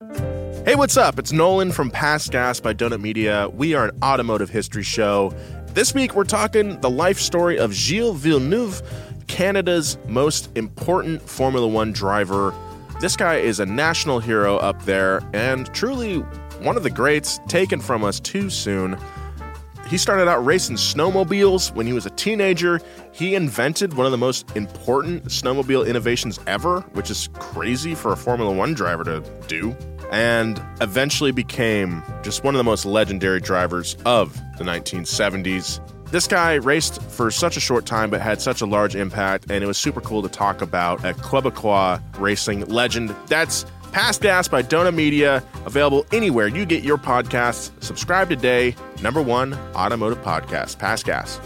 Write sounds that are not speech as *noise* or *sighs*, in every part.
Hey, what's up? It's Nolan from Past Gas by Donut Media. We are an automotive history show. This week, we're talking the life story of Gilles Villeneuve, Canada's most important Formula One driver. This guy is a national hero up there and truly one of the greats taken from us too soon. He started out racing snowmobiles when he was a teenager. He invented one of the most important snowmobile innovations ever, which is crazy for a Formula One driver to do, and eventually became just one of the most legendary drivers of the 1970s. This guy raced for such a short time but had such a large impact, and it was super cool to talk about a Quebecois racing legend. That's Past Gas by Donut Media, available anywhere you get your podcasts. Subscribe today. Number one automotive podcast, Past Gas.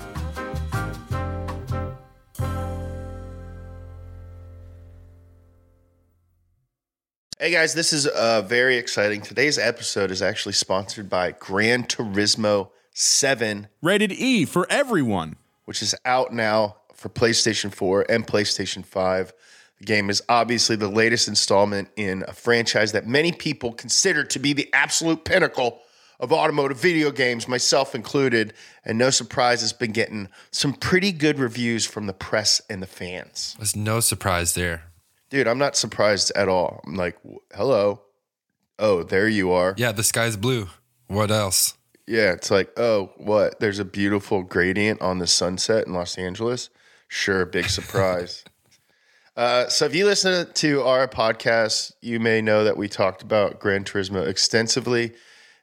Hey guys, this is uh, very exciting. Today's episode is actually sponsored by Gran Turismo 7, Rated E for everyone. which is out now for PlayStation 4 and PlayStation 5. The game is obviously the latest installment in a franchise that many people consider to be the absolute pinnacle of automotive video games, myself included. And no surprise, it's been getting some pretty good reviews from the press and the fans. There's no surprise there. Dude, I'm not surprised at all. I'm like, hello. Oh, there you are. Yeah, the sky's blue. What else? Yeah, it's like, oh, what? There's a beautiful gradient on the sunset in Los Angeles. Sure, big surprise. *laughs* uh, so, if you listen to our podcast, you may know that we talked about Gran Turismo extensively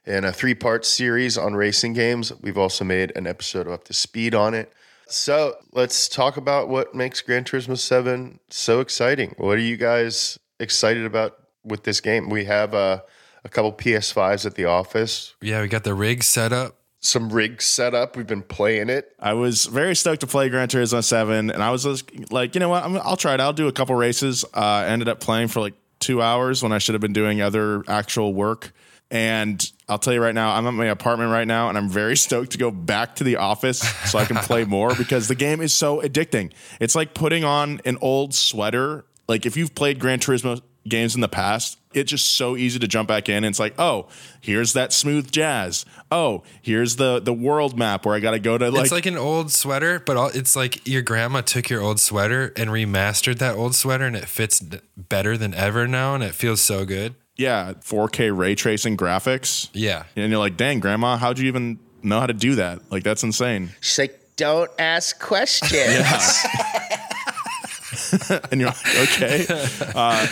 in a three part series on racing games. We've also made an episode of Up to Speed on it. So, let's talk about what makes Gran Turismo 7 so exciting. What are you guys excited about with this game? We have uh, a couple PS5s at the office Yeah, we got the rig set up. some rigs set up. We've been playing it. I was very stoked to play Gran Turismo 7, and I was just like, you know what? I'm, I'll try it. I'll do a couple races. Uh, ended up playing for like two hours when I should have been doing other actual work. And I'll tell you right now, I'm at my apartment right now, and I'm very stoked to go back to the office so I can play *laughs* more because the game is so addicting. It's like putting on an old sweater. Like if you've played Gran Turismo games in the past, it's just so easy to jump back in. And it's like, oh, here's that smooth jazz. Oh, here's the the world map where I got to go to like, it's like an old sweater, but all, it's like your grandma took your old sweater and remastered that old sweater, and it fits better than ever now, and it feels so good. Yeah, 4K ray tracing graphics. Yeah, And you're like, dang, grandma, how'd you even know how to do that? Like, that's insane. She's like, don't ask questions. *laughs* And you're like, okay. Uh,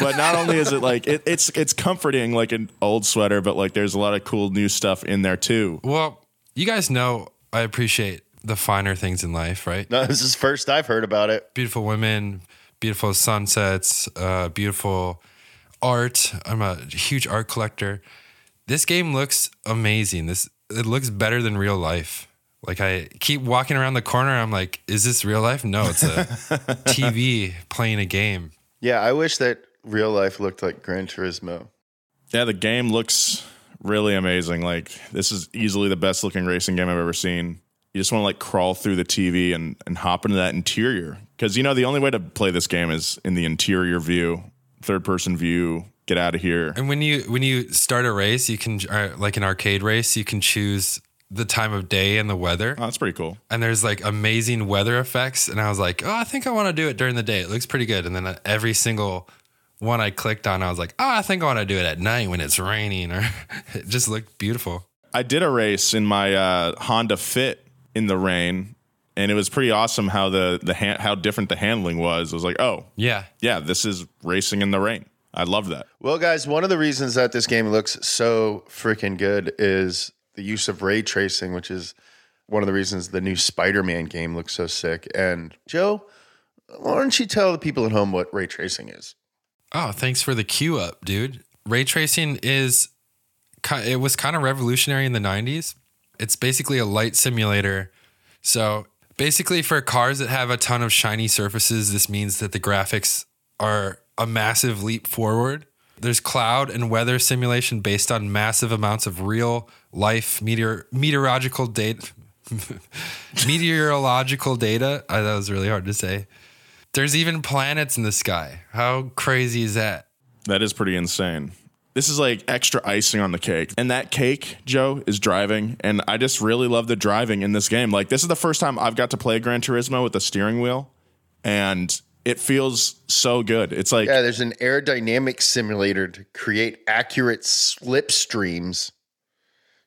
But not only is it like it, it's it's comforting like an old sweater, but like there's a lot of cool new stuff in there too. Well, you guys know I appreciate the finer things in life, right? No, this is first I've heard about it. Beautiful women, beautiful sunsets, uh, beautiful art. I'm a huge art collector. This game looks amazing. This it looks better than real life. Like I keep walking around the corner, I'm like, is this real life? No, it's a *laughs* TV playing a game. Yeah, I wish that real life looked like Gran Turismo. Yeah, the game looks really amazing. Like this is easily the best looking racing game I've ever seen. You just want to like crawl through the TV and and hop into that interior because you know the only way to play this game is in the interior view, third person view. Get out of here. And when you when you start a race, you can uh, like an arcade race, you can choose the time of day and the weather. Oh, that's pretty cool. and there's like amazing weather effects and i was like oh i think i want to do it during the day it looks pretty good and then every single one i clicked on i was like oh i think i want to do it at night when it's raining or *laughs* it just looked beautiful I did a race in my uh, Honda Fit in the rain, and it was pretty awesome how the the ha- how different the handling was. I was like, oh yeah yeah, this is racing in the rain. I love that. Well, guys, one of the reasons that this game looks so freaking good is the use of ray tracing, which is one of the reasons the new Spider-Man game looks so sick. And Joe, why don't you tell the people at home what ray tracing is? oh thanks for the cue up dude ray tracing is it was kind of revolutionary in the 90s. It's basically a light simulator. So, basically for cars that have a ton of shiny surfaces, this means that the graphics are a massive leap forward. There's cloud and weather simulation based on massive amounts of real life meteor meteorological data *laughs* meteorological data. I, that was really hard to say. There's even planets in the sky. How crazy is that? That is pretty insane. This is like extra icing on the cake. And that cake, Joe, is driving. And I just really love the driving in this game. Like, this is the first time I've got to play Gran Turismo with a steering wheel. And it feels so good. It's like, Yeah, there's an aerodynamic simulator to create accurate slipstreams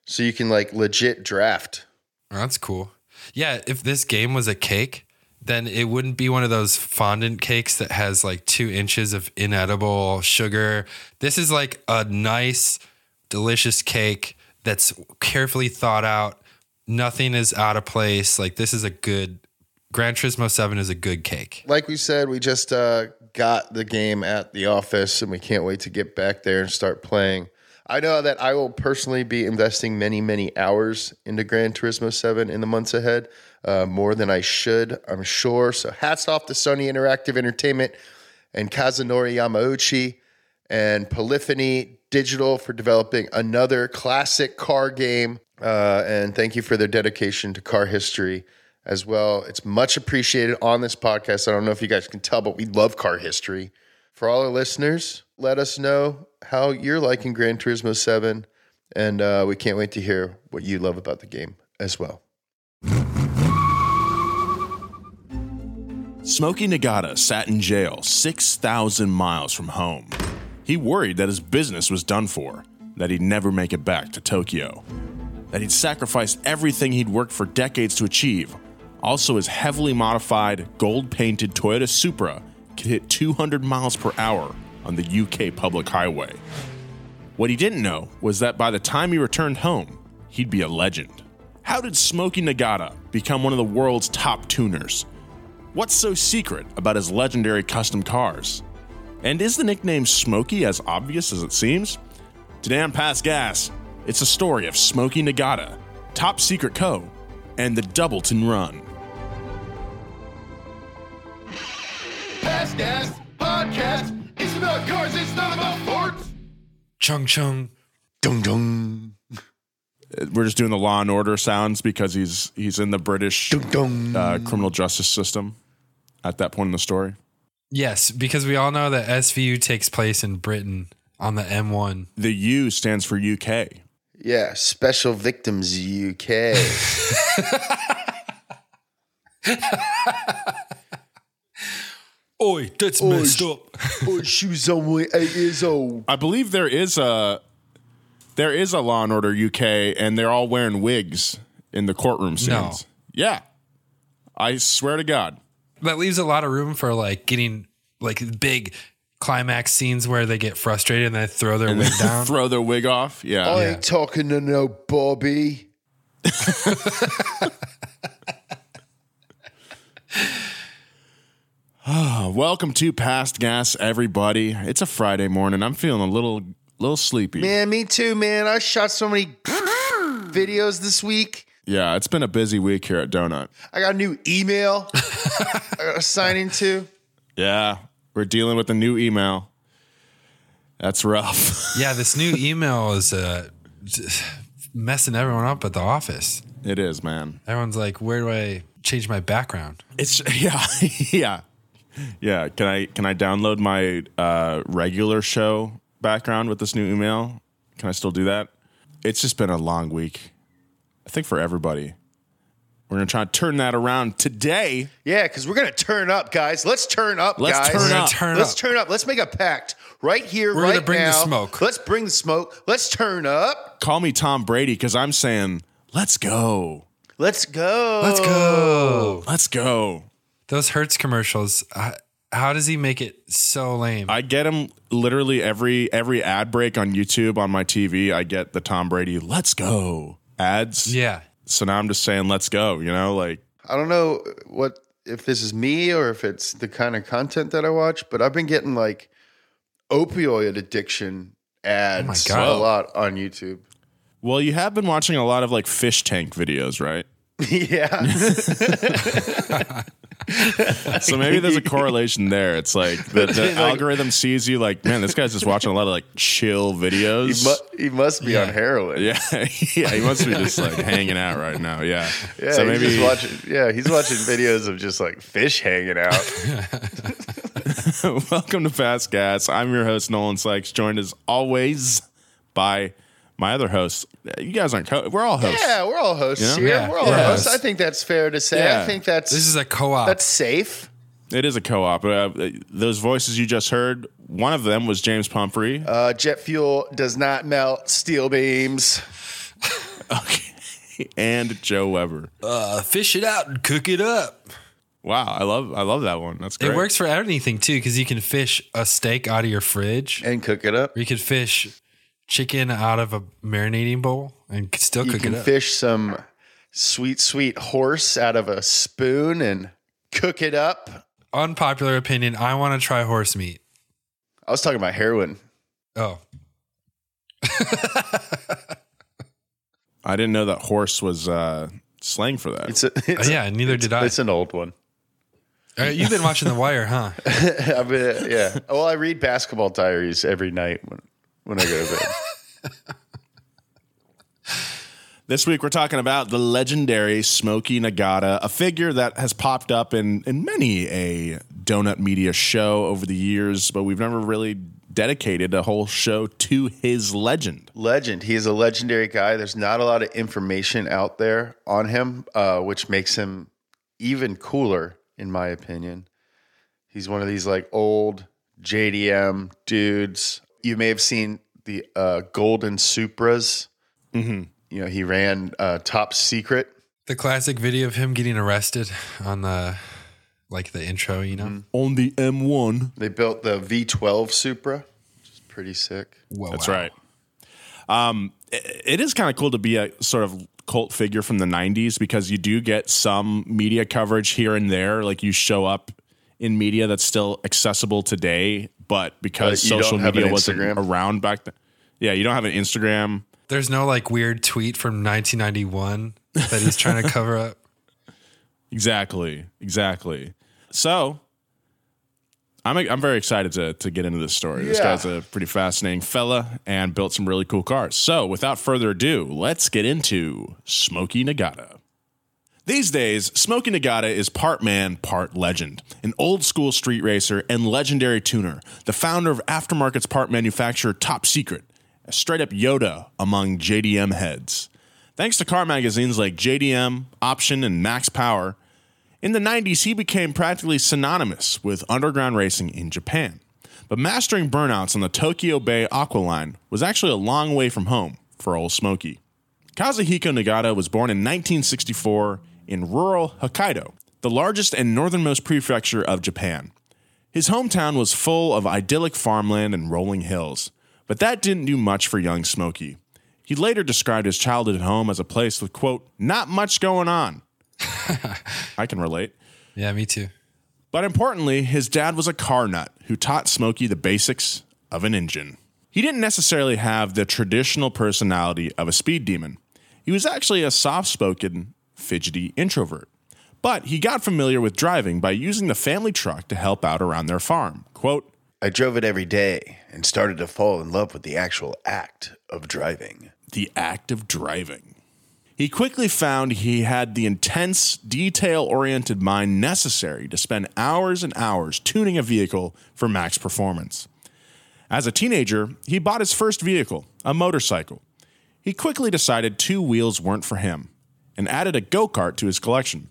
so you can like legit draft. Oh, that's cool. Yeah, if this game was a cake, then it wouldn't be one of those fondant cakes that has like two inches of inedible sugar. This is like a nice, delicious cake that's carefully thought out. Nothing is out of place. Like this is a good Gran Turismo 7 is a good cake. Like we said, we just uh, got the game at the office and we can't wait to get back there and start playing. I know that I will personally be investing many, many hours into Gran Turismo 7 in the months ahead, uh, more than I should, I'm sure. So hats off to Sony Interactive Entertainment and Kazunori Yamauchi and Polyphony Digital for developing another classic car game. Uh, and thank you for their dedication to car history as well. It's much appreciated on this podcast. I don't know if you guys can tell, but we love car history. For all our listeners, let us know how you're liking Gran Turismo 7. And uh, we can't wait to hear what you love about the game as well. Smokey Nagata sat in jail 6,000 miles from home. He worried that his business was done for, that he'd never make it back to Tokyo, that he'd sacrificed everything he'd worked for decades to achieve. Also, his heavily modified, gold painted Toyota Supra could hit 200 miles per hour on the UK public highway. What he didn't know was that by the time he returned home, he'd be a legend. How did Smokey Nagata become one of the world's top tuners? What's so secret about his legendary custom cars? And is the nickname Smokey as obvious as it seems? Today on Past Gas, it's a story of Smokey Nagata, Top Secret Co., and the Doubleton Run. Past Gas Podcast. It's about cars, it's not about forts. Chung chung. Dung dung. We're just doing the Law and Order sounds because he's he's in the British Dung dung. uh, criminal justice system at that point in the story. Yes, because we all know that SVU takes place in Britain on the M1. The U stands for UK. yeah, Special Victims UK. *laughs* Oi, that's messed up. oh, she was only eight years old. I believe there is a there is a Law and Order UK, and they're all wearing wigs in the courtroom No. scenes. Yeah, I swear to God. That leaves a lot of room for like getting like big climax scenes where they get frustrated and they throw their wig *laughs* down. Throw their wig off. Yeah. I ain't talking to no Bobby. Ah, welcome to Past Gas, everybody. It's a Friday morning. I'm feeling a little little sleepy. Man, me too, man. I shot so many *laughs* videos this week. Yeah, it's been a busy week here at Donut. I got a new email *laughs* I got to sign into. Yeah, we're dealing with a new email. That's rough. *laughs* yeah, this new *laughs* email is uh, messing everyone up at the office. it is, man. Everyone's like, "Where do I change my background?" It's yeah, yeah, yeah. Can I can I download my uh, regular show background with this new email? Can I still do that? It's just been a long week. I think for everybody. We're gonna try to turn that around today. Yeah, because we're gonna turn up, guys. Let's turn up, Let's guys. turn We're gonna up. turn Let's up. turn up. Let's make a pact right here, We're right gonna bring the now. smoke. Let's bring the smoke. Let's turn up. Call me Tom Brady because I'm saying, let's go, Let's go. Let's go. let's go. Those Hertz commercials. Uh, how does he make it so lame? I get him literally every every ad break on YouTube on my TV. I get the Tom Brady "Let's go" ads. yeah, So now I'm just saying, let's go. You know, like I don't know what if this is me or if it's the kind of content that I watch, but I've been getting like opioid addiction oh ads Oh a lot on YouTube. Well, you have been watching a lot of like fish tank videos, right? *laughs* yeah. *laughs* *laughs* *laughs* So maybe there's a correlation there. It's like the, the *laughs* Like- algorithm sees you like, man, this guy's just watching a lot of like chill he, videos. mu- he must be on heroin. yeah, *laughs* yeah, he must be just like hanging out right now. Yeah, Yeah, so he's maybe just watching. Yeah, he's watching videos of just like fish hanging out. Welcome to Fast Gas. I'm your host Nolan Sykes, joined as always by my other hosts. You guys aren't. Co- we're all hosts. yeah, we're all hosts Yeah? here. Yeah, we're all we're hosts. hosts. I think that's fair to say. Yeah. I think that's This is a co-op. that's safe. It is a co-op. Uh, those voices you just heard, one of them was James Pumphrey. Uh, jet fuel does not melt steel beams. okay, *laughs* and Joe Weber. uh, fish it out and cook it up. Wow, I love I love that one. That's great. It works for anything too, because you can fish a steak out of your fridge, and cook it up. or you could fish chicken out of a marinating bowl and still You cook can it up. fish some sweet, sweet horse out of a spoon and cook it up. Unpopular opinion: I want to try horse meat. I was talking about heroin. Oh, *laughs* I didn't know that horse was uh, slang for that. It's a, it's Uh, yeah, neither did I. It's an old one. Uh, you've been watching The Wire, huh? *laughs* I mean, yeah. Well, I read basketball diaries every night when when I go to bed. *laughs* This week we're talking about the legendary Smokey Nagata, a figure that has popped up in, in many a donut media show over the years, but we've never really dedicated a whole show to his legend. Legend. He is a legendary guy. There's not a lot of information out there on him, uh, which makes him even cooler, in my opinion. He's one of these like old JDM dudes. You may have seen the uh, Golden Supras. Mm-hmm. You know, he ran uh, Top Secret. The classic video of him getting arrested on the like the intro, you know. On the M1. They built the V12 Supra, which is pretty sick. Whoa, That's wow. right. Um, it, it is kind of cool to be a sort of cult figure from the 90s because you do get some media coverage here and there. Like you show up in media that's still accessible today, but because But social media wasn't Instagram? around back then. Yeah, you don't have an Instagram. There's no like weird tweet from 1991 that he's trying to *laughs* cover up. Exactly. Exactly. So I'm I'm very excited to to get into this story. This guy's a pretty fascinating fella and built some really cool cars. So without further ado, let's get into Smokey Nagata. These days, Smokey Nagata is part man, part legend. An old school street racer and legendary tuner, the founder of aftermarkets part manufacturer Top Secret, a straight up Yoda among JDM heads. Thanks to car magazines like JDM, Option, and Max Power, in the 90s he became practically synonymous with underground racing in Japan. But mastering burnouts on the Tokyo Bay Aqualine was actually a long way from home for old Smokey. Kazuhiko Nagata was born in 1964 in rural Hokkaido, the largest and northernmost prefecture of Japan. His hometown was full of idyllic farmland and rolling hills, but that didn't do much for young Smokey. He later described his childhood home as a place with, quote, not much going on. *laughs* I can relate. Yeah, me too. But importantly, his dad was a car nut who taught Smokey the basics of an engine. He didn't necessarily have the traditional personality of a speed demon. He was actually a soft spoken, fidgety introvert. But he got familiar with driving by using the family truck to help out around their farm. Quote, I drove it every day and started to fall in love with the actual act of driving. the act of driving. He quickly found he had the intense, detail oriented mind necessary to spend hours and hours tuning a vehicle for max performance. As a teenager, he bought his first vehicle, a motorcycle. He quickly decided two wheels weren't for him and added a go kart to his collection.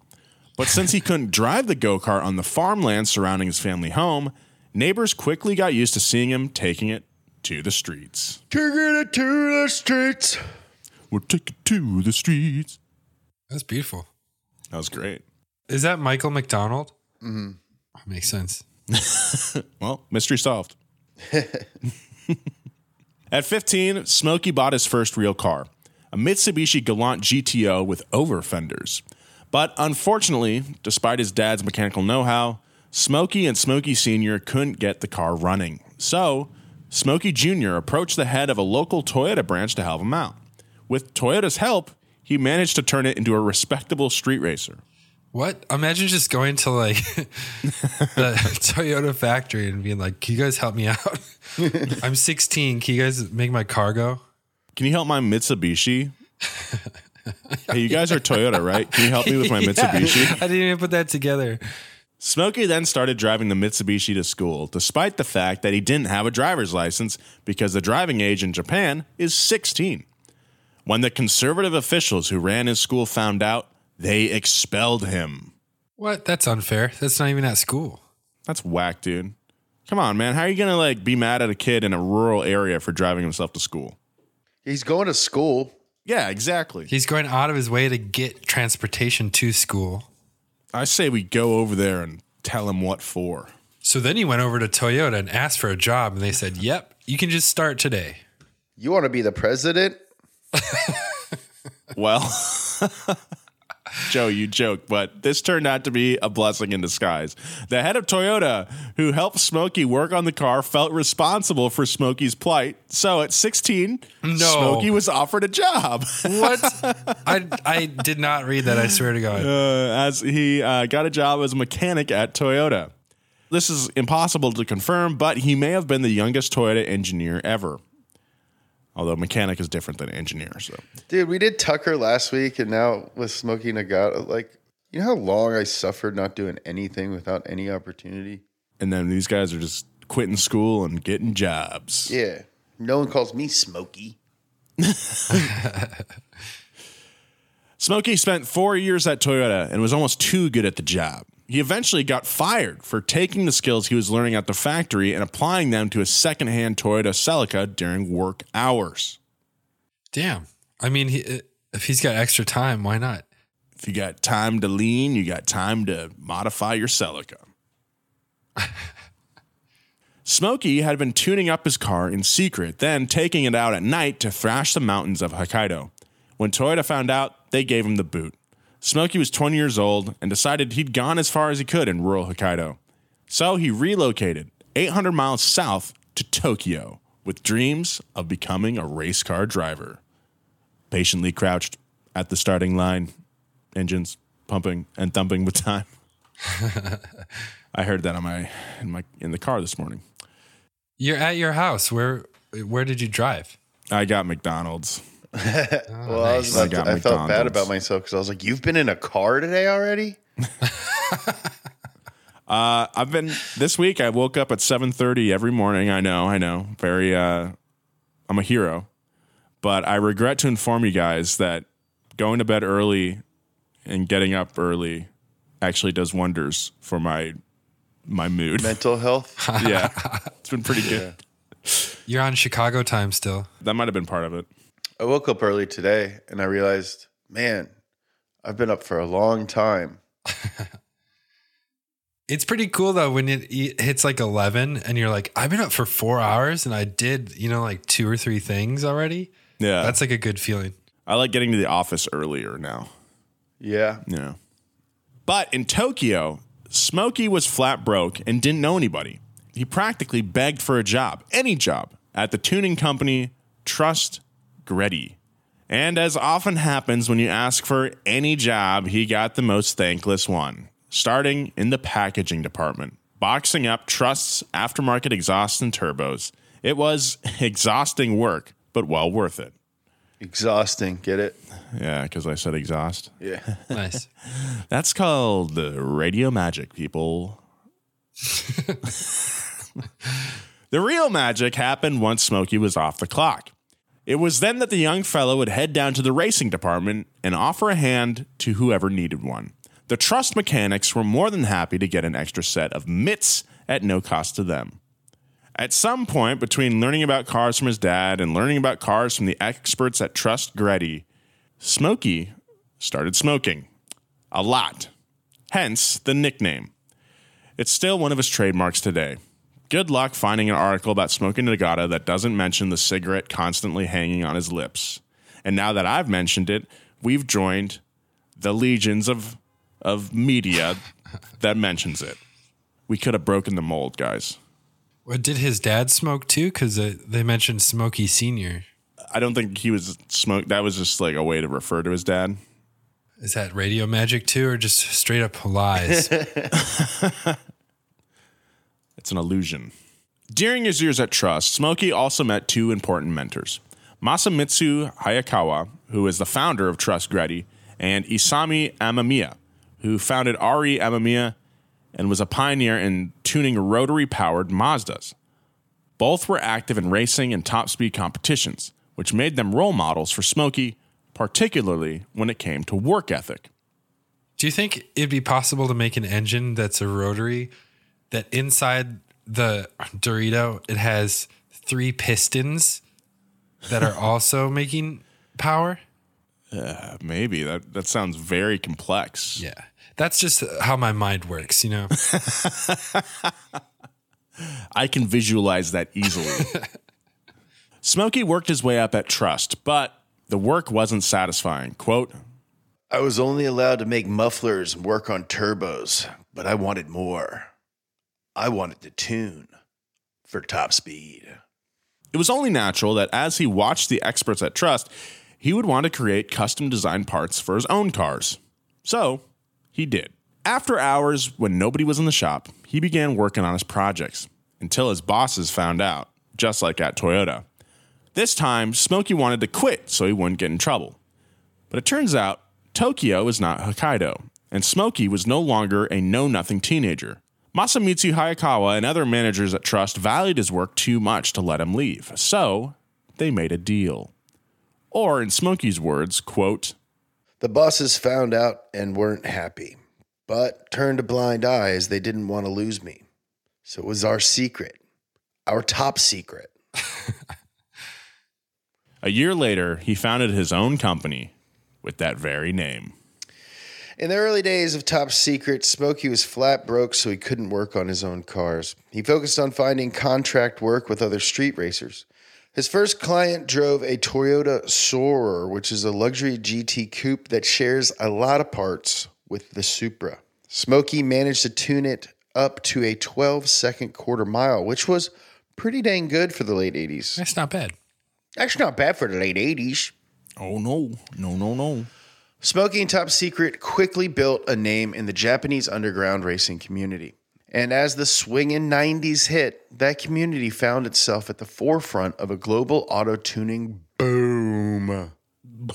But since he couldn't drive the go kart on the farmland surrounding his family home, neighbors quickly got used to seeing him taking it to the streets. Taking it to the streets. We'll take it to the streets. That's beautiful. That was great. Is that Michael McDonald? Mm-hmm. Makes sense. *laughs* Well, mystery solved. *laughs* At 15, Smokey bought his first real car, a Mitsubishi Galant GTO with over fenders. But unfortunately, despite his dad's mechanical know how, Smokey and Smokey Sr. couldn't get the car running. So, Smokey Jr. approached the head of a local Toyota branch to help him out. With Toyota's help, he managed to turn it into a respectable street racer. What? Imagine just going to like *laughs* the Toyota factory and being like, "Can you guys help me out? *laughs* I'm 16. Can you guys make my car go?" Can you help my Mitsubishi? *laughs* hey, you guys are Toyota, right? Can you help me with my *laughs* Yeah, Mitsubishi? I didn't even put that together. Smokey then started driving the Mitsubishi to school, despite the fact that he didn't have a driver's license because the driving age in Japan is 16. When the conservative officials who ran his school found out, they expelled him. What? That's unfair. That's not even at school. That's whack, dude. Come on, man. How are you going to like be mad at a kid in a rural area for driving himself to school? He's going to school. Yeah, exactly. He's going out of his way to get transportation to school. I say we go over there and tell him what for. So then he went over to Toyota and asked for a job, and they said, "Yep, you can just start today." You want to be the president? *laughs* Well, *laughs* Joe, you joke, but this turned out to be a blessing in disguise. The head of Toyota, who helped Smokey work on the car, felt responsible for Smokey's plight. So at 16, No. Smokey was offered a job. What? *laughs* I I did not read that. I swear to God. uh, as he uh, got a job as a mechanic at Toyota. This is impossible to confirm, but he may have been the youngest Toyota engineer ever. Although mechanic is different than engineer, so Dude, we did Tucker last week, and now with Smokey Nagata, like, you know how long I suffered not doing anything without any opportunity? and then these guys are just quitting school and getting jobs. Yeah. No one calls me Smokey. *laughs* Smokey spent four years at Toyota and was almost too good at the job. He eventually got fired for taking the skills he was learning at the factory and applying them to a secondhand Toyota Celica during work hours. Damn. I mean, he, if he's got extra time, why not? If you got time to lean, you got time to modify your Celica. *laughs* Smokey had been tuning up his car in secret, then taking it out at night to thrash the mountains of Hokkaido. When Toyota found out, they gave him the boot. Smokey was 20 years old and decided he'd gone as far as he could in rural Hokkaido. So he relocated 800 miles south to Tokyo with dreams of becoming a race car driver. Patiently crouched at the starting line, engines pumping and thumping with time. *laughs* I heard that on my in my in the car this morning. You're at your house. Where where did you drive? I got McDonald's. *laughs* well, I, was about to, I felt bad about myself because I was like, "You've been in a car today already?" *laughs* Uh, I've been this week. I woke up at seven thirty every morning. I know, I know. Very, uh, I'm a hero, but I regret to inform you guys that going to bed early and getting up early actually does wonders for my my mood. Mental health. *laughs* yeah, it's been pretty good. You're on Chicago time still. That might have been part of it. I woke up early today and I realized, man, I've been up for a long time. *laughs* It's pretty cool though when it it hits like 11 and you're like, I've been up for four hours and I did, you know, like two or three things already. Yeah, That's like a good feeling. I like getting to the office earlier now. Yeah. Yeah. But in Tokyo, Smokey was flat broke and didn't know anybody. He practically begged for a job, any job, at the tuning company Trust Greddy. And as often happens when you ask for any job, he got the most thankless one, starting in the packaging department, boxing up Trust's aftermarket exhausts and turbos. It was *laughs* exhausting work, but well worth it. Exhausting. Get it? Yeah, because I said exhaust. Yeah. *laughs* Nice. That's called the radio magic, people. *laughs* the real magic happened once Smokey was off the clock. It was then that the young fellow would head down to the racing department and offer a hand to whoever needed one. The trust mechanics were more than happy to get an extra set of mitts at no cost to them. At some point between learning about cars from his dad and learning about cars from the experts at Trust Greddy, Smokey started smoking. A lot. Hence the nickname. It's still one of his trademarks today. Good luck finding an article about smoking Nagata that doesn't mention the cigarette constantly hanging on his lips. And now that I've mentioned it, we've joined the legions of of media *laughs* that mentions it. We could have broken the mold, guys. What, did his dad smoke too? Because they mentioned Smokey Senior. I don't think he was smoke. That was just like a way to refer to his dad. Is that radio magic too, or just straight up lies? *laughs* It's an illusion. During his years at Trust, Smokey also met two important mentors Masamitsu Hayakawa, who is the founder of Trust Greddy, and Isami Amamiya, who founded RE Amamiya and was a pioneer in tuning rotary powered Mazdas. Both were active in racing and top speed competitions, which made them role models for Smokey, particularly when it came to work ethic. Do you think it'd be possible to make an engine that's a rotary that inside the Dorito it has three pistons that are also *laughs* making power? Uh, maybe that that sounds very complex. Yeah. That's just how my mind works, you know. *laughs* I can visualize that easily. *laughs* Smokey worked his way up at Trust, but the work wasn't satisfying. Quote, I was only allowed to make mufflers and work on turbos, but I wanted more. I wanted to tune for top speed. It was only natural that as he watched the experts at Trust, he would want to create custom designed parts for his own cars. So, he did. After hours, when nobody was in the shop, he began working on his projects until his bosses found out, just like at Toyota. This time, Smokey wanted to quit so he wouldn't get in trouble. But it turns out, Tokyo is not Hokkaido, and Smokey was no longer a know nothing teenager. Masamitsu Hayakawa and other managers at Trust valued his work too much to let him leave, so they made a deal. Or, in Smokey's words, quote, The bosses found out and weren't happy, but turned a blind eye as they didn't want to lose me. So it was our secret, our top secret. *laughs* A year later, he founded his own company with that very name. In the early days of Top Secret, Smokey was flat broke, so he couldn't work on his own cars. He focused on finding contract work with other street racers. His first client drove a Toyota Soarer, which is a luxury GT coupe that shares a lot of parts with the Supra. Smokey managed to tune it up to a 12 second quarter mile, which was pretty dang good for the late 80s. That's not bad. Actually, not bad for the late 80s. Oh, no. No, no, no. Smokey and Top Secret quickly built a name in the Japanese underground racing community. And as the swinging 90s hit, that community found itself at the forefront of a global auto tuning boom. *laughs*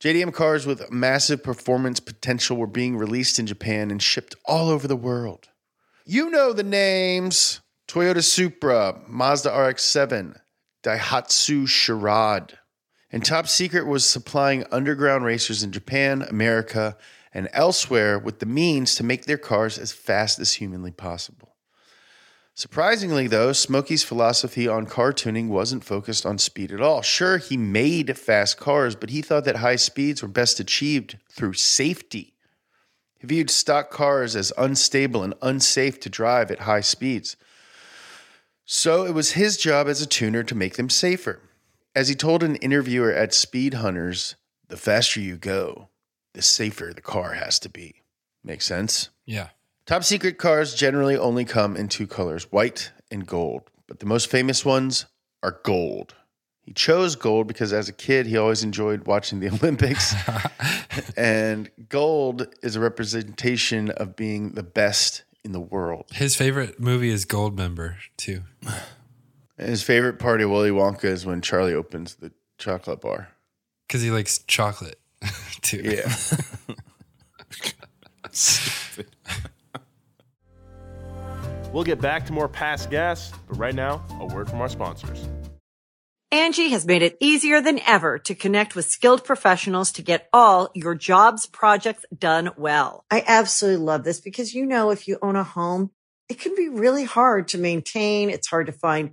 JDM cars with massive performance potential were being released in Japan and shipped all over the world. You know the names Toyota Supra, Mazda RX 7, Daihatsu Charade. And Top Secret was supplying underground racers in Japan, America, and elsewhere with the means to make their cars as fast as humanly possible. Surprisingly, though, Smokey's philosophy on car tuning wasn't focused on speed at all. Sure, he made fast cars, but he thought that high speeds were best achieved through safety. He viewed stock cars as unstable and unsafe to drive at high speeds. So it was his job as a tuner to make them safer. As he told an interviewer at Speed Hunters, the faster you go, the safer the car has to be. Makes sense? Yeah. Top secret cars generally only come in two colors, white and gold, but the most famous ones are gold. He chose gold because as a kid, he always enjoyed watching the *laughs* Olympics. *laughs* and gold is a representation of being the best in the world. His favorite movie is Goldmember, too. *sighs* *laughs* And his favorite part of Willy Wonka is when Charlie opens the chocolate bar. Because he likes chocolate, *laughs* too. Yeah. *laughs* We'll get back to more past gas, but right now, a word from our sponsors. Angie has made it easier than ever to connect with skilled professionals to get all your jobs projects done well. I absolutely love this because, you know, if you own a home, it can be really hard to maintain. It's hard to find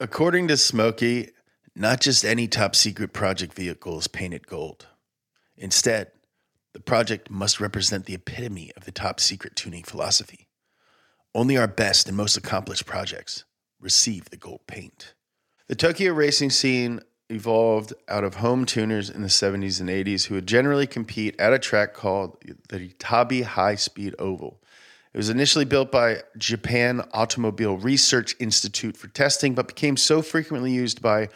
According to Smokey, not just any top secret project vehicle is painted gold. Instead, the project must represent the epitome of the top secret tuning philosophy. Only our best and most accomplished projects receive the gold paint. The Tokyo racing scene evolved out of home tuners in the 70s and 80s who would generally compete at a track called the Tabi High Speed Oval. It was initially built by Japan Automobile Research Institute for testing, but became so frequently used by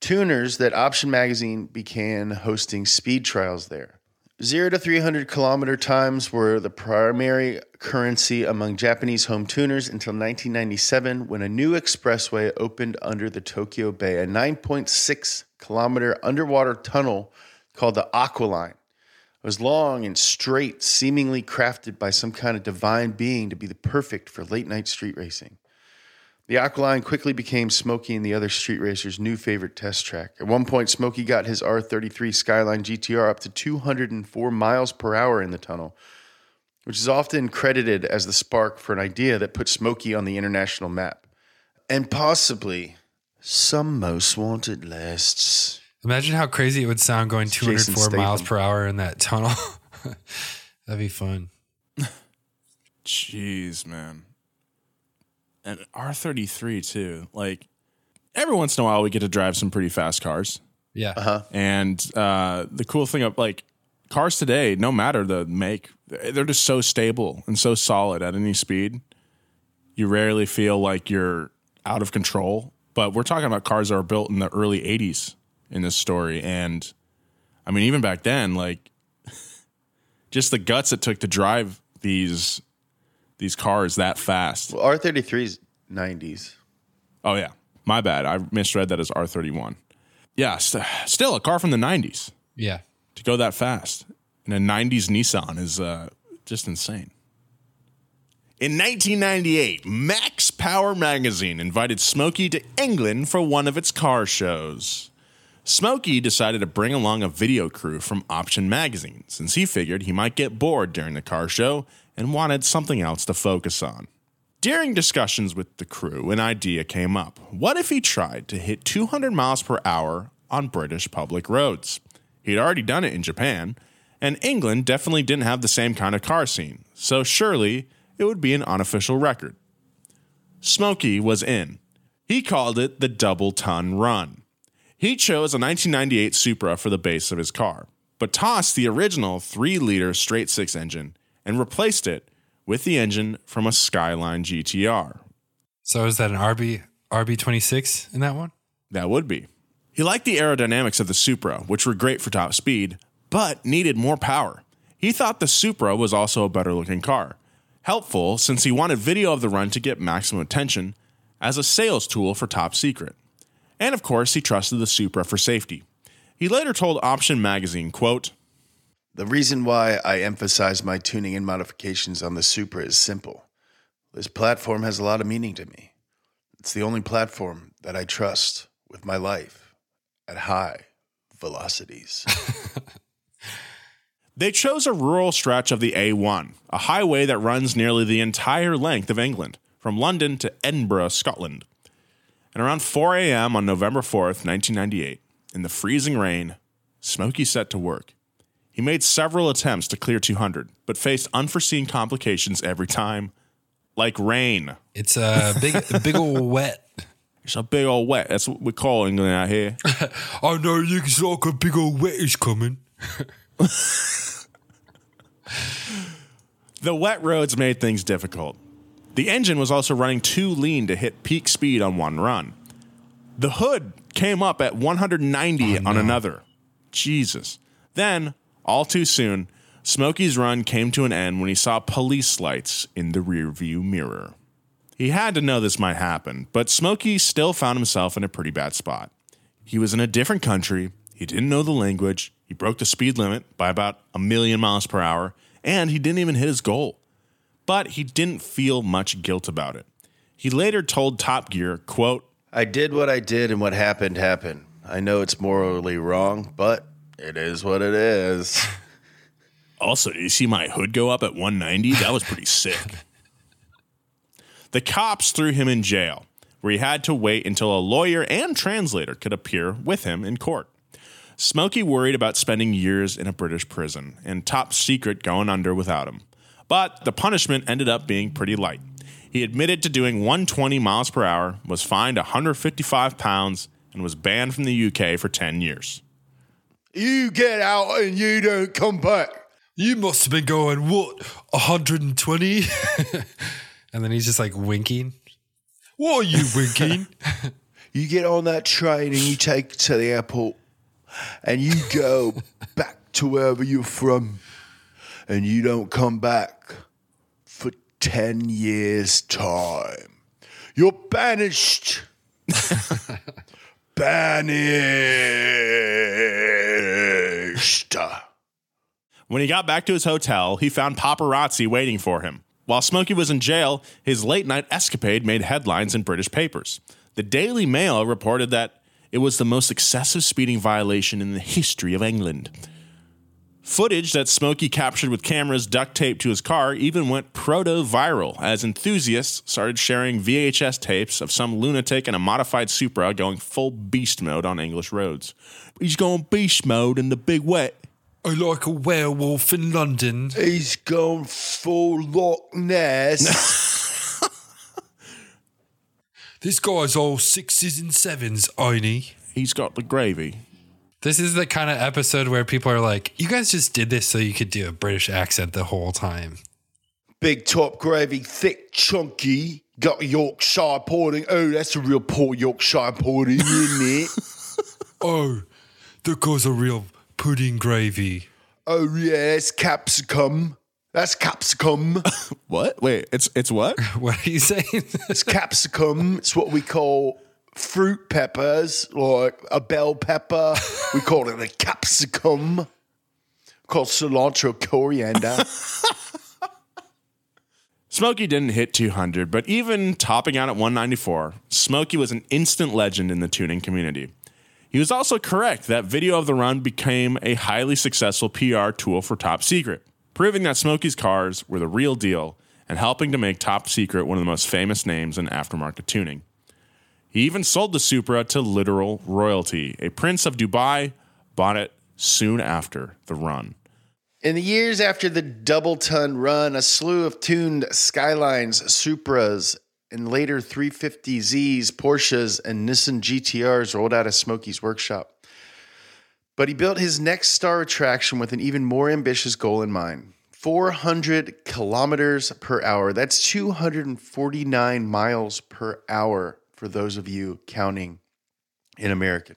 tuners that Option Magazine began hosting speed trials there. Zero to 300 kilometer times were the primary currency among Japanese home tuners until 1997 when a new expressway opened under the Tokyo Bay, a 9.6 kilometer underwater tunnel called the Aqualine. It was long and straight, seemingly crafted by some kind of divine being to be the perfect for late night street racing. The Aqualine quickly became Smokey and the other street racers' new favorite test track. At one point, Smokey got his R33 Skyline GTR up to 204 miles per hour in the tunnel, which is often credited as the spark for an idea that put Smokey on the international map. And possibly some most wanted lists. Imagine how crazy it would sound going It's Jason 204 miles per hour in that tunnel. *laughs* That'd be fun. Jeez, man. And R33 too. Like every once in a while we get to drive some pretty fast cars. Yeah. Uh-huh. And uh, the cool thing of like cars today, no matter the make, they're just so stable and so solid at any speed. You rarely feel like you're out of control. But we're talking about cars that were built in the early 80s in this story. And I mean, even back then, like *laughs* just the guts it took to drive these these cars that fast. Well, R33's 90s. Oh yeah, my bad. I misread that as R31. Yeah, st- still a car from the 90s Yeah. to go that fast in a 90s Nissan is uh, just insane. In 1998, Max Power magazine invited Smokey to England for one of its car shows. Smokey decided to bring along a video crew from Option Magazine since he figured he might get bored during the car show and wanted something else to focus on. During discussions with the crew, an idea came up. What if he tried to hit 200 miles per hour on British public roads? He'd already done it in Japan, and England definitely didn't have the same kind of car scene, so surely it would be an unofficial record. Smokey was in. He called it the Double Ton Run. He chose a 1998 Supra for the base of his car, but tossed the original 3 liter straight six engine and replaced it with the engine from a Skyline GTR. So is that an RB RB26 in that one? That would be. He liked the aerodynamics of the Supra, which were great for top speed, but needed more power. He thought the Supra was also a better looking car. Helpful since he wanted video of the run to get maximum attention as a sales tool for Top Secret. And of course, he trusted the Supra for safety. He later told Option Magazine, quote, The reason why I emphasize my tuning and modifications on the Supra is simple. This platform has a lot of meaning to me. It's the only platform that I trust with my life at high velocities. *laughs* They chose a rural stretch of the A1, a highway that runs nearly the entire length of England, from London to Edinburgh, Scotland. And around 4 a.m. on November 4th, 1998, in the freezing rain, Smokey set to work. He made several attempts to clear 200, but faced unforeseen complications every time, like rain. It's a big, a big old wet. It's a big old wet. That's what we call England out here. *laughs* I know you can like a big old wet is coming. *laughs* The wet roads made things difficult. The engine was also running too lean to hit peak speed on one run. The hood came up at 190 on another. Jesus. Then, all too soon, Smokey's run came to an end when he saw police lights in the rearview mirror. He had to know this might happen, but Smokey still found himself in a pretty bad spot. He was in a different country, he didn't know the language, he broke the speed limit by about a million miles per hour, and he didn't even hit his goal. But he didn't feel much guilt about it. He later told Top Gear, quote, I did what I did and what happened happened. I know it's morally wrong, but it is what it is. *laughs* Also, did you see my hood go up at 190? That was pretty sick. *laughs* The cops threw him in jail, where he had to wait until a lawyer and translator could appear with him in court. Smokey worried about spending years in a British prison and top secret going under without him. But the punishment ended up being pretty light. He admitted to doing 120 miles per hour, was fined 155 pounds, and was banned from the UK for 10 years. you get out and you don't come back. You must have been going, what, 120? *laughs* and then he's just like winking. What are you winking? *laughs* *laughs* You get on that train and you take to the airport and you go back to wherever you're from and you don't come back for 10 years' time. You're banished. *laughs* banished. When he got back to his hotel, he found paparazzi waiting for him. While Smokey was in jail, his late night escapade made headlines in British papers. The Daily Mail reported that it was the most excessive speeding violation in the history of England. Footage that Smokey captured with cameras duct taped to his car even went proto viral as enthusiasts started sharing VHS tapes of some lunatic in a modified Supra going full beast mode on English roads. He's going beast mode in the big wet. I like a werewolf in London. He's gone full Loch Ness. *laughs* This guy's all sixes and sevens, ain't he? He's got the gravy. This is the kind of episode where people are like, you guys just did this so you could do a British accent the whole time. Big top gravy, thick, chunky. Got Yorkshire pudding. Oh, that's a real poor Yorkshire pudding, isn't it? *laughs* Oh, that guy's a real pudding gravy. oh, yeah, that's capsicum. That's capsicum. *laughs* What? Wait, it's it's what? *laughs* What are you saying? It's capsicum. It's what we call fruit peppers or a bell pepper. We call it a capsicum. Called cilantro coriander. *laughs* Smokey didn't hit 200, but even topping out at 194, Smokey was an instant legend in the tuning community. He was also correct that video of the run became a highly successful PR tool for Top Secret, proving that Smokey's cars were the real deal and helping to make Top Secret one of the most famous names in aftermarket tuning. He even sold the Supra to literal royalty. A prince of Dubai bought it soon after the run. In the years after the double ton run, a slew of tuned Skylines, Supras, and later 350Zs, Porsches, and Nissan GTRs rolled out of Smokey's workshop. But he built his next star attraction with an even more ambitious goal in mind 400 kilometers per hour. That's 249 miles per hour for those of you counting in American.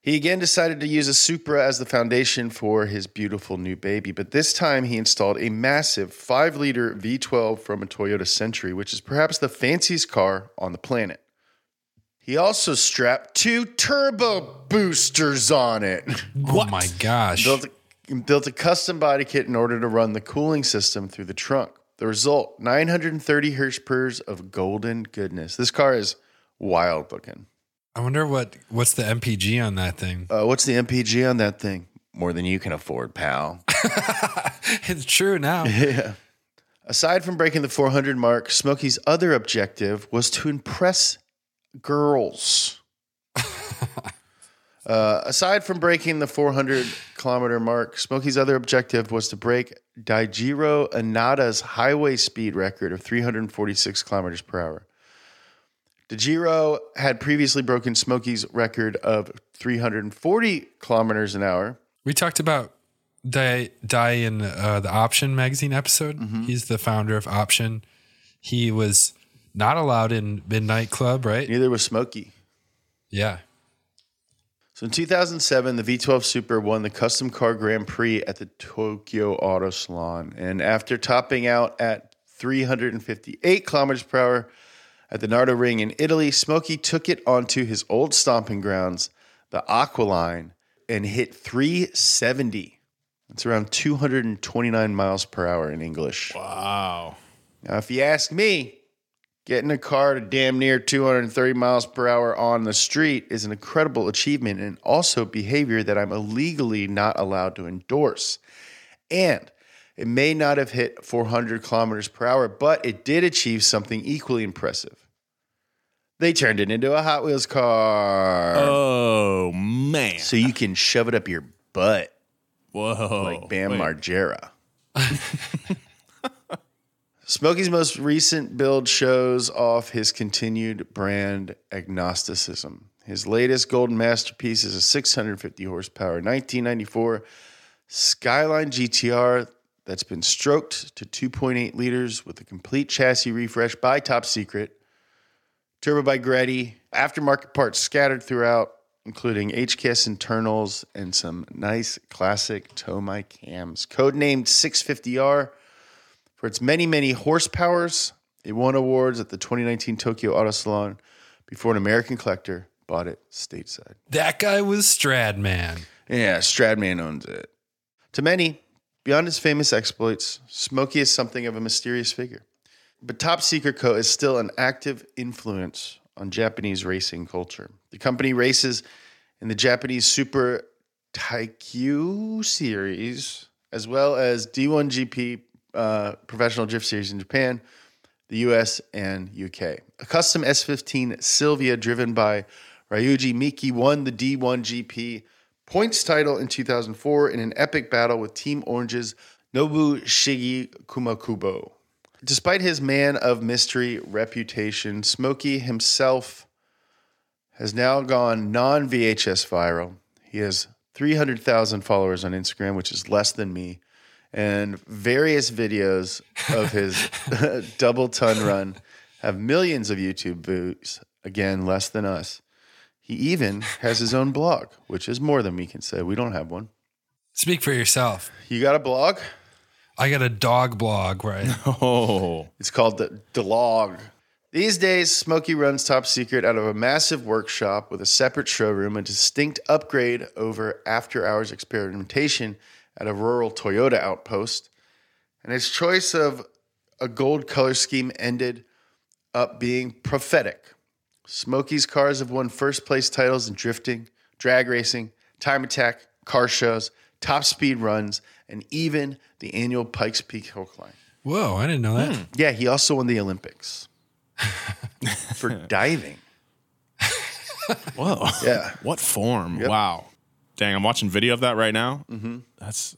He again decided to use a Supra as the foundation for his beautiful new baby, but this time he installed a massive 5 liter V12 from a Toyota Century, which is perhaps the fanciest car on the planet. He also strapped two turbo boosters on it. *laughs* Oh my gosh. built, a, built a custom body kit in order to run the cooling system through the trunk. The result 930 horsepower of golden goodness. This car is wild looking. I wonder what what's the MPG on that thing. Uh, what's the MPG on that thing? More than you can afford, pal. *laughs* *laughs* It's true now. yeah. Aside from breaking the 400 mark, Smokey's other objective was to impress girls. *laughs* uh, aside from breaking the 400 kilometer mark. Smokey's other objective was to break Daijiro Inada's highway speed record of 346 kilometers per hour. Daijiro had previously broken Smokey's record of 340 kilometers an hour. We talked about Dai, Dai in uh, the Option magazine episode. Mm-hmm. He's the founder of Option. He was not allowed in Midnight Club, right? Neither was Smokey. Yeah. So in 2007, the V12 Supra won the Custom Car Grand Prix at the Tokyo Auto Salon. And after topping out at 358 kilometers per hour at the Nardo Ring in Italy, Smokey took it onto his old stomping grounds, the Aqualine, and hit 370. It's around 229 miles per hour in English. Wow. Now, if you ask me, getting a car to damn near 230 miles per hour on the street is an incredible achievement and also behavior that I'm illegally not allowed to endorse. And it may not have hit 400 kilometers per hour, but it did achieve something equally impressive. They turned it into a Hot Wheels car. Oh man. So you can shove it up your butt Whoa. like Bam Wait. Margera. *laughs* Smokey's most recent build shows off his continued brand agnosticism. His latest golden masterpiece is a 650 horsepower 1994 Skyline GTR that's been stroked to 2.8 liters with a complete chassis refresh by Top Secret, turbo by Greddy, aftermarket parts scattered throughout, including HKS internals and some nice classic Tomei cams. Codenamed 650R for its many, many horsepowers. It won awards at the 2019 Tokyo Auto Salon before an American collector bought it stateside. That guy was Stradman. Yeah, Stradman owns it. To many, beyond his famous exploits, Smokey is something of a mysterious figure. But Top Secret Co. is still an active influence on Japanese racing culture. The company races in the Japanese Super Taikyu series, as well as D1GP uh, professional drift series in Japan, the US, and UK. A custom S15 Sylvia driven by Ryuji Miki won the D1GP points title in 2004 in an epic battle with Team Orange's Nobushige Kumakubo. Despite his man of mystery reputation, Smokey himself has now gone non VHS viral. He has 300,000 followers on Instagram, which is less than me, and various videos of his *laughs* double ton run have millions of YouTube views. Again, less than us. He even has his own blog, which is more than we can say. We don't have one. Speak for yourself. You got a blog? I got a dog blog right? I *laughs* Oh. It's called the Delog. These days, Smokey runs Top Secret out of a massive workshop with a separate showroom, a distinct upgrade over after hours experimentation at a rural Toyota outpost. And his choice of a gold color scheme ended up being prophetic. Smokey's cars have won first place titles in drifting, drag racing, time attack, car shows, top speed runs, and even the annual Pikes Peak Hill Climb. Whoa, I didn't know that. Hmm. Yeah, he also won the Olympics *laughs* for diving. Whoa. Yeah. What form? Yep. Wow. Dang, I'm watching video of that right now. Mm-hmm. That's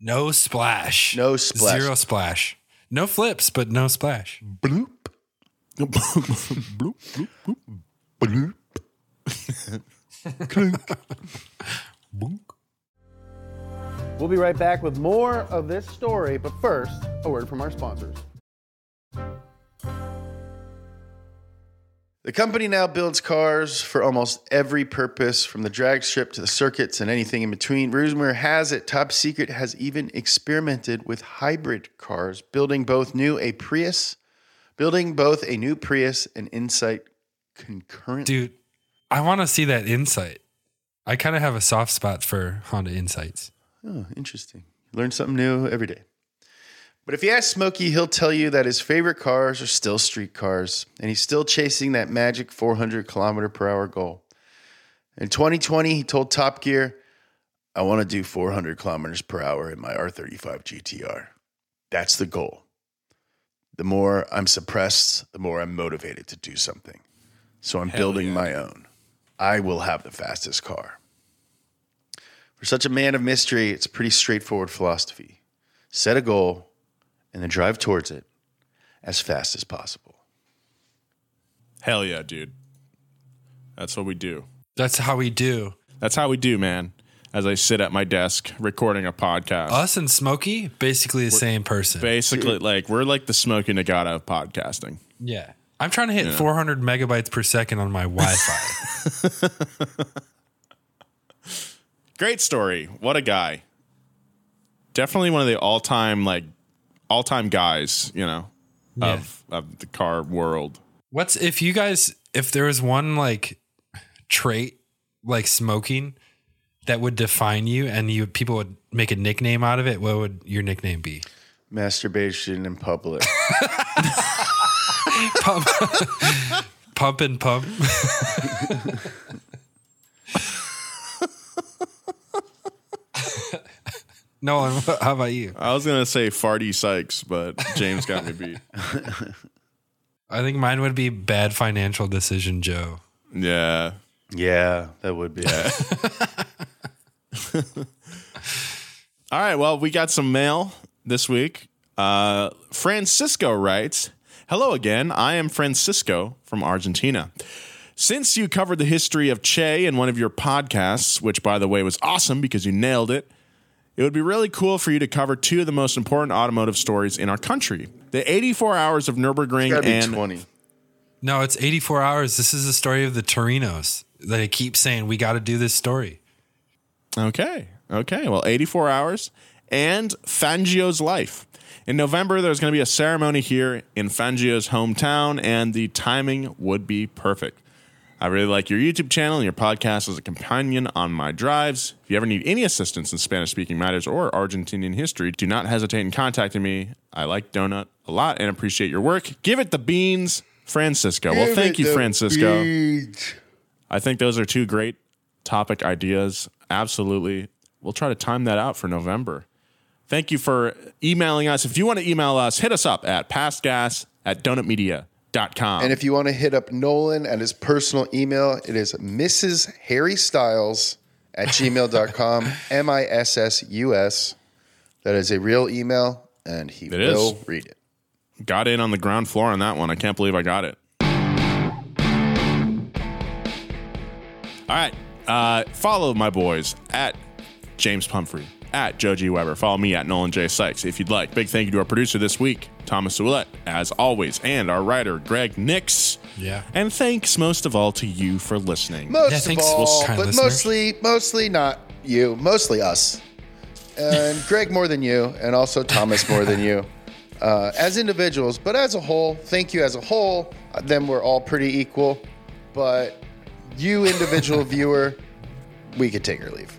No splash. No splash. Zero splash. No flips, but no splash. Bloop. bloop, *laughs* bloop, bloop. Bloop. Clunk. *laughs* We'll be right back with more of this story, but first, a word from our sponsors. The company now builds cars for almost every purpose, from the drag strip to the circuits and anything in between. Rumor has it Top Secret has even experimented with hybrid cars, building both new a Prius, building both a new Prius and Insight concurrent. Dude, I want to see that insight. I kind of have a soft spot for Honda Insights. Oh, interesting. Learn something new every day. But if you ask Smokey, he'll tell you that his favorite cars are still street cars, and he's still chasing that magic 400 kilometer per hour goal. In 2020, he told Top Gear, I want to do 400 kilometers per hour in my R35 GTR. That's the goal. The more I'm suppressed, the more I'm motivated to do something. So I'm Hell building yeah. my own. I will have the fastest car. For such a man of mystery, it's a pretty straightforward philosophy set a goal and then drive towards it as fast as possible. Hell yeah, dude. That's what we do. That's how we do. That's how we do, man. As I sit at my desk recording a podcast. Us and Smokey, basically the same person. Basically, like we're like the Smokey Nagata of podcasting. Yeah. I'm trying to hit Yeah. 400 megabytes per second on my Wi-Fi. *laughs* *laughs* Great story. What a guy. Definitely one of the all-time like all-time guys, you know, Yeah. of of the car world. What's if you guys if there was one like trait like smoking that would define you and you people would make a nickname out of it, what would your nickname be? Masturbation in public. *laughs* Pump, *laughs* pump and pump. *laughs* no, *laughs* how about you? I was gonna say Farty Sykes, but James got me beat. *laughs* I think mine would be bad financial decision, Joe. Yeah. Yeah, that would be. *laughs* All right. Well, we got some mail this week. Uh, Francisco writes Hello again. I am Francisco from Argentina. Since you covered the history of Che in one of your podcasts, which by the way was awesome because you nailed it, it would be really cool for you to cover two of the most important automotive stories in our country the 84 hours of Nürburgring Gotta be and 20. No, it's 84 hours. This is the story of the Torinos. They keep saying we got to do this story. Okay. Okay. Well, 84 hours and Fangio's life. In November, there's going to be a ceremony here in Fangio's hometown, and the timing would be perfect. I really like your YouTube channel and your podcast as a companion on my drives. If you ever need any assistance in Spanish speaking matters or Argentinian history, do not hesitate in contacting me. I like Donut a lot and appreciate your work. Give it the beans, Francisco. well, thank you, Francisco. beans. I think those are two great topic ideas. Absolutely. We'll try to time that out for November. Thank you for emailing us. If you want to email us, hit us up at pastgas at donutmedia.com. And if you want to hit up Nolan at his personal email, it is Mrs. Harry Styles at gmail.com. *laughs* M I S S U S. That is a real email, and he It is. will read it. got in on the ground floor on that one. I can't believe I got it. All right. Uh, follow my boys at James Pumphrey, at Joe G. Weber. Follow me at Nolan J. Sykes if you'd like. Big thank you to our producer this week, Thomas Ouellette, as always, and our writer, Greg Nix. Yeah. And thanks most of all to you for listening. Most Yeah, of thanks, all, kind but listeners. mostly, mostly not you, mostly us, and *laughs* Greg more than you, and also Thomas more than you, *laughs* uh, as individuals. But as a whole, thank you as a whole. uh, Then we're all pretty equal. But you, individual *laughs* viewer, we could take or leave.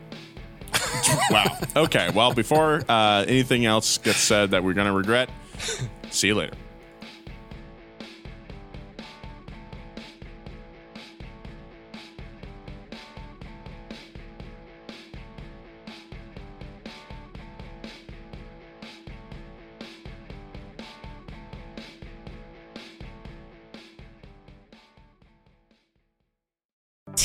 Wow. Okay. Well, before uh, anything else gets said that we're going to regret, see you later.